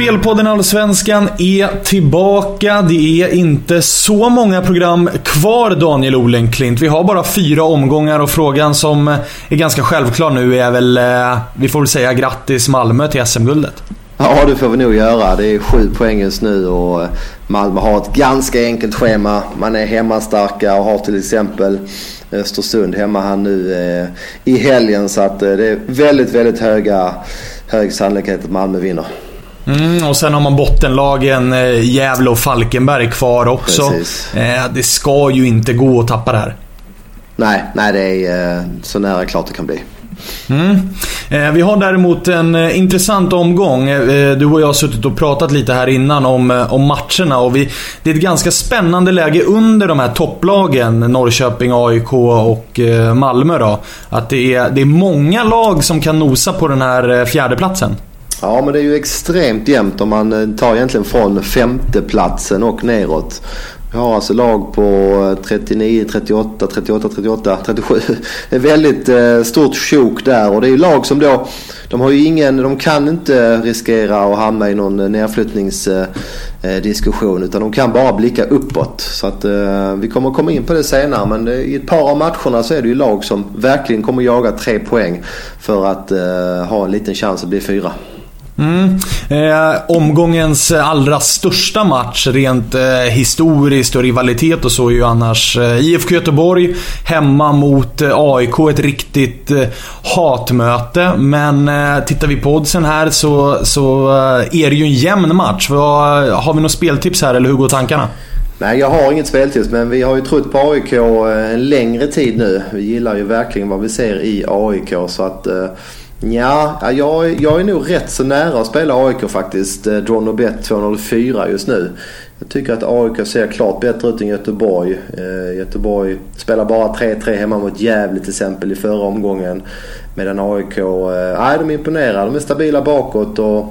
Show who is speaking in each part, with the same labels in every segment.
Speaker 1: Spelpodden Allsvenskan är tillbaka. Det är inte så många program kvar Daniel Olenklint. Vi har bara fyra omgångar och frågan som är ganska självklar nu är väl, eh, vi får väl säga grattis Malmö till SM-guldet.
Speaker 2: Ja, det får vi nog göra. Det är sju poäng just nu och eh, Malmö har ett ganska enkelt schema. Man är hemmastarka och har till exempel Östersund hemma här nu eh, i helgen. Så att eh, det är väldigt, väldigt höga, hög sannolikhet att Malmö vinner.
Speaker 1: Mm, och sen har man bottenlagen eh, Gävle och Falkenberg kvar också. Eh, det ska ju inte gå att tappa det här.
Speaker 2: Nej, nej det är eh, så nära klart det kan bli.
Speaker 1: Mm. Eh, vi har däremot en eh, intressant omgång. Eh, du och jag har suttit och pratat lite här innan om, om matcherna och vi, det är ett ganska spännande läge under de här topplagen. Norrköping, AIK och Malmö då. Att det är, det är många lag som kan nosa på den här fjärdeplatsen.
Speaker 2: Ja, men det är ju extremt jämnt om man eh, tar egentligen från femteplatsen och neråt. Vi har alltså lag på 39, 38, 38, 38, 37. Det är väldigt eh, stort sjok där och det är ju lag som då, de har ju ingen, de kan inte riskera att hamna i någon eh, nedflyttningsdiskussion utan de kan bara blicka uppåt. Så att vi kommer komma in på det senare men i ett par av matcherna så är det ju lag som verkligen kommer jaga tre poäng för att ha en liten chans att bli fyra.
Speaker 1: Mm. Eh, omgångens allra största match rent eh, historiskt och rivalitet och så är ju annars eh, IFK Göteborg hemma mot eh, AIK. Ett riktigt eh, hatmöte. Men eh, tittar vi på oddsen här så, så eh, är det ju en jämn match. Har, eh, har vi något speltips här eller hur går tankarna?
Speaker 2: Nej, jag har inget speltips men vi har ju trott på AIK eh, en längre tid nu. Vi gillar ju verkligen vad vi ser i AIK så att Ja, jag, jag är nog rätt så nära att spela AIK faktiskt. Eh, och bet 204 just nu. Jag tycker att AIK ser klart bättre ut än Göteborg. Eh, Göteborg spelar bara 3-3 hemma mot Gävle till exempel i förra omgången. Medan AIK, eh, de imponerar. De är stabila bakåt och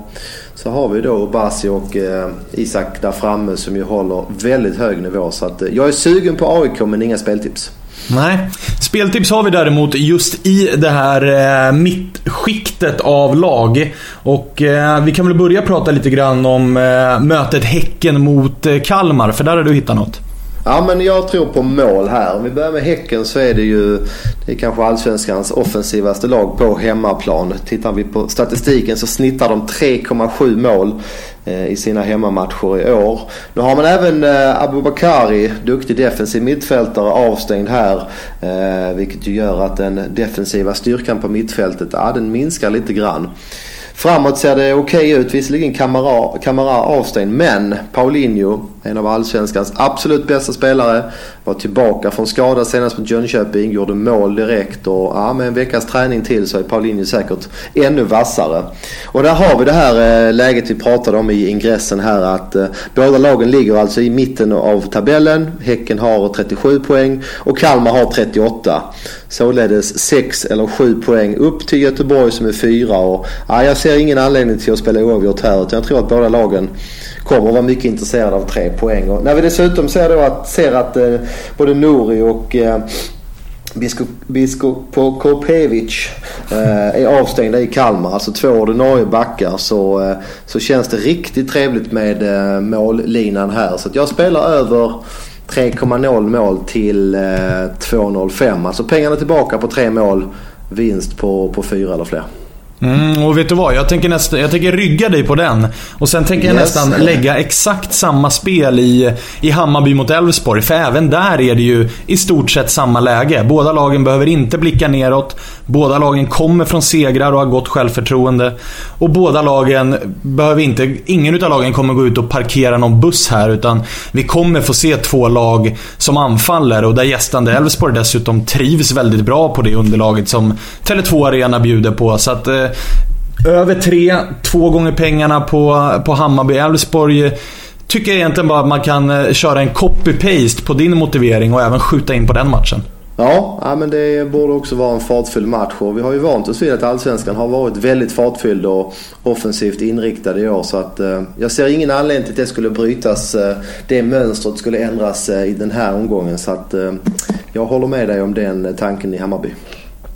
Speaker 2: så har vi då Obasi och eh, Isak där framme som ju håller väldigt hög nivå. Så att, eh, jag är sugen på AIK men inga speltips.
Speaker 1: Nej. Speltips har vi däremot just i det här eh, mittskiktet av lag. Och eh, vi kan väl börja prata lite grann om eh, mötet Häcken mot eh, Kalmar, för där har du hittat något.
Speaker 2: Ja men jag tror på mål här. Om vi börjar med Häcken så är det ju det är kanske allsvenskans offensivaste lag på hemmaplan. Tittar vi på statistiken så snittar de 3,7 mål eh, i sina hemmamatcher i år. Nu har man även eh, Abubakari, duktig defensiv mittfältare, avstängd här. Eh, vilket ju gör att den defensiva styrkan på mittfältet, ja den minskar lite grann. Framåt ser det okej okay ut. Visserligen Kamara, Kamara avstängd men Paulinho, en av allsvenskans absolut bästa spelare, var tillbaka från skada senast mot Jönköping, gjorde mål direkt och ja, med en veckas träning till så är Paulinho säkert ännu vassare. Och där har vi det här eh, läget vi pratade om i ingressen här att eh, båda lagen ligger alltså i mitten av tabellen. Häcken har 37 poäng och Kalmar har 38. Således 6 eller 7 poäng upp till Göteborg som är 4 och ja, jag ser ingen anledning till att spela oavgjort här utan jag tror att båda lagen kommer vara mycket intresserade av tre poäng. Och när vi dessutom ser, då att, ser att eh, både Nori och eh, Biskop Kopevic eh, är avstängda i Kalmar, alltså två ordinarie backar, så, eh, så känns det riktigt trevligt med eh, mållinan här. Så jag spelar över 3,0 mål till eh, 2,05. Alltså pengarna tillbaka på tre mål, vinst på, på fyra eller fler.
Speaker 1: Mm, och vet du vad? Jag tänker, nästa, jag tänker rygga dig på den. Och sen tänker jag yes. nästan lägga exakt samma spel i, i Hammarby mot Elfsborg. För även där är det ju i stort sett samma läge. Båda lagen behöver inte blicka neråt. Båda lagen kommer från segrar och har gott självförtroende. Och båda lagen behöver inte... Ingen utav lagen kommer gå ut och parkera någon buss här. Utan vi kommer få se två lag som anfaller. Och där gästande Elfsborg dessutom trivs väldigt bra på det underlaget som Tele2 Arena bjuder på. Så att eh, över tre, två gånger pengarna på, på Hammarby-Elfsborg. Eh, tycker jag egentligen bara att man kan eh, köra en copy-paste på din motivering och även skjuta in på den matchen.
Speaker 2: Ja, ja, men det borde också vara en fartfylld match och vi har ju vant oss vid att Allsvenskan har varit väldigt fartfylld och offensivt inriktad i år. Så att eh, jag ser ingen anledning till att det skulle brytas. Eh, det mönstret skulle ändras eh, i den här omgången. Så att eh, jag håller med dig om den eh, tanken i Hammarby.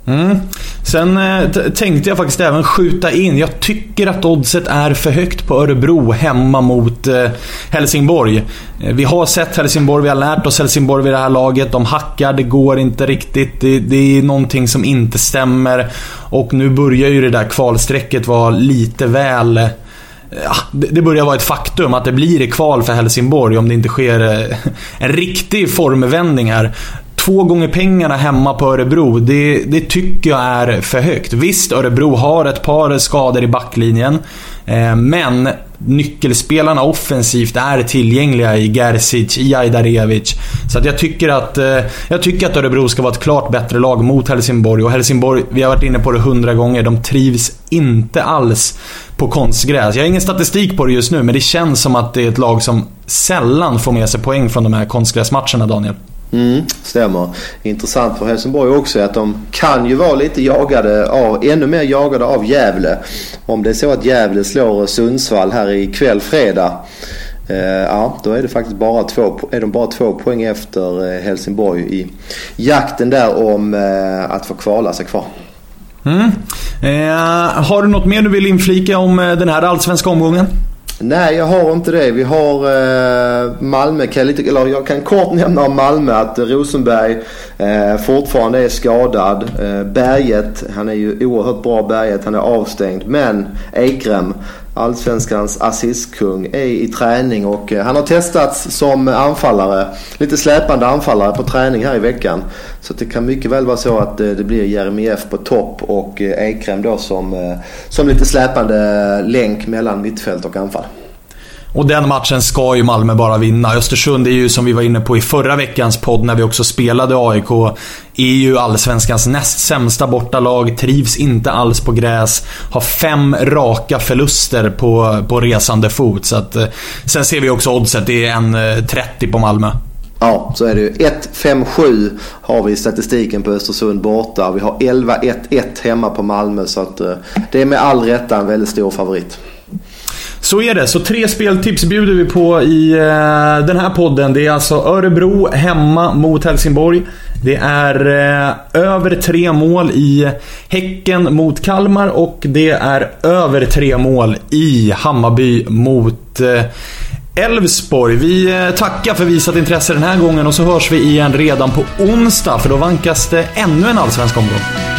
Speaker 1: Mm. Sen eh, tänkte jag faktiskt även skjuta in. Jag tycker att oddset är för högt på Örebro hemma mot eh, Helsingborg. Eh, vi har sett Helsingborg, vi har lärt oss Helsingborg vid det här laget. De hackar, det går inte riktigt. Det, det är någonting som inte stämmer. Och nu börjar ju det där kvalstrecket vara lite väl eh, Ja, det börjar vara ett faktum att det blir i kval för Helsingborg om det inte sker eh, en riktig formvändning här. Två gånger pengarna hemma på Örebro, det, det tycker jag är för högt. Visst, Örebro har ett par skador i backlinjen. Eh, men nyckelspelarna offensivt är tillgängliga i Gerzic, i Ajdarevic. Så att jag, tycker att, eh, jag tycker att Örebro ska vara ett klart bättre lag mot Helsingborg. Och Helsingborg, vi har varit inne på det hundra gånger, de trivs inte alls på konstgräs. Jag har ingen statistik på det just nu, men det känns som att det är ett lag som sällan får med sig poäng från de här konstgräsmatcherna, Daniel.
Speaker 2: Mm, stämmer. Intressant för Helsingborg också är att de kan ju vara lite jagade av, ännu mer jagade av Gävle. Om det är så att Gävle slår Sundsvall här ikväll fredag. Eh, ja, då är, det faktiskt bara två, är de bara två poäng efter eh, Helsingborg i jakten där om eh, att få kvala sig kvar.
Speaker 1: Mm. Eh, har du något mer du vill inflika om eh, den här allsvenska omgången?
Speaker 2: Nej, jag har inte det. Vi har eh, Malmö. Kan jag, lite, eller jag kan kort nämna om Malmö att Rosenberg eh, fortfarande är skadad. Eh, Berget, han är ju oerhört bra Berget. Han är avstängd. Men Ekrem, Allsvenskans assistkung, är i träning och eh, han har testats som anfallare. Lite släpande anfallare på träning här i veckan. Så det kan mycket väl vara så att eh, det blir Jeremejeff på topp och eh, Ekrem då som, som lite släpande länk mellan mittfält och anfall.
Speaker 1: Och den matchen ska ju Malmö bara vinna. Östersund är ju som vi var inne på i förra veckans podd när vi också spelade AIK. Är ju Allsvenskans näst sämsta bortalag, trivs inte alls på gräs. Har fem raka förluster på, på resande fot. Så att, eh, sen ser vi också oddset, det är en eh, 30 på Malmö.
Speaker 2: Ja, så är det ju. 1-5-7 har vi i statistiken på Östersund borta. Vi har 11-1-1 hemma på Malmö. Så att, eh, det är med all rätta en väldigt stor favorit.
Speaker 1: Så är det. Så tre speltips bjuder vi på i eh, den här podden. Det är alltså Örebro hemma mot Helsingborg. Det är eh, över tre mål i Häcken mot Kalmar och det är över tre mål i Hammarby mot eh, Elfsborg. Vi eh, tackar för visat intresse den här gången och så hörs vi igen redan på onsdag för då vankas det ännu en allsvensk omgång.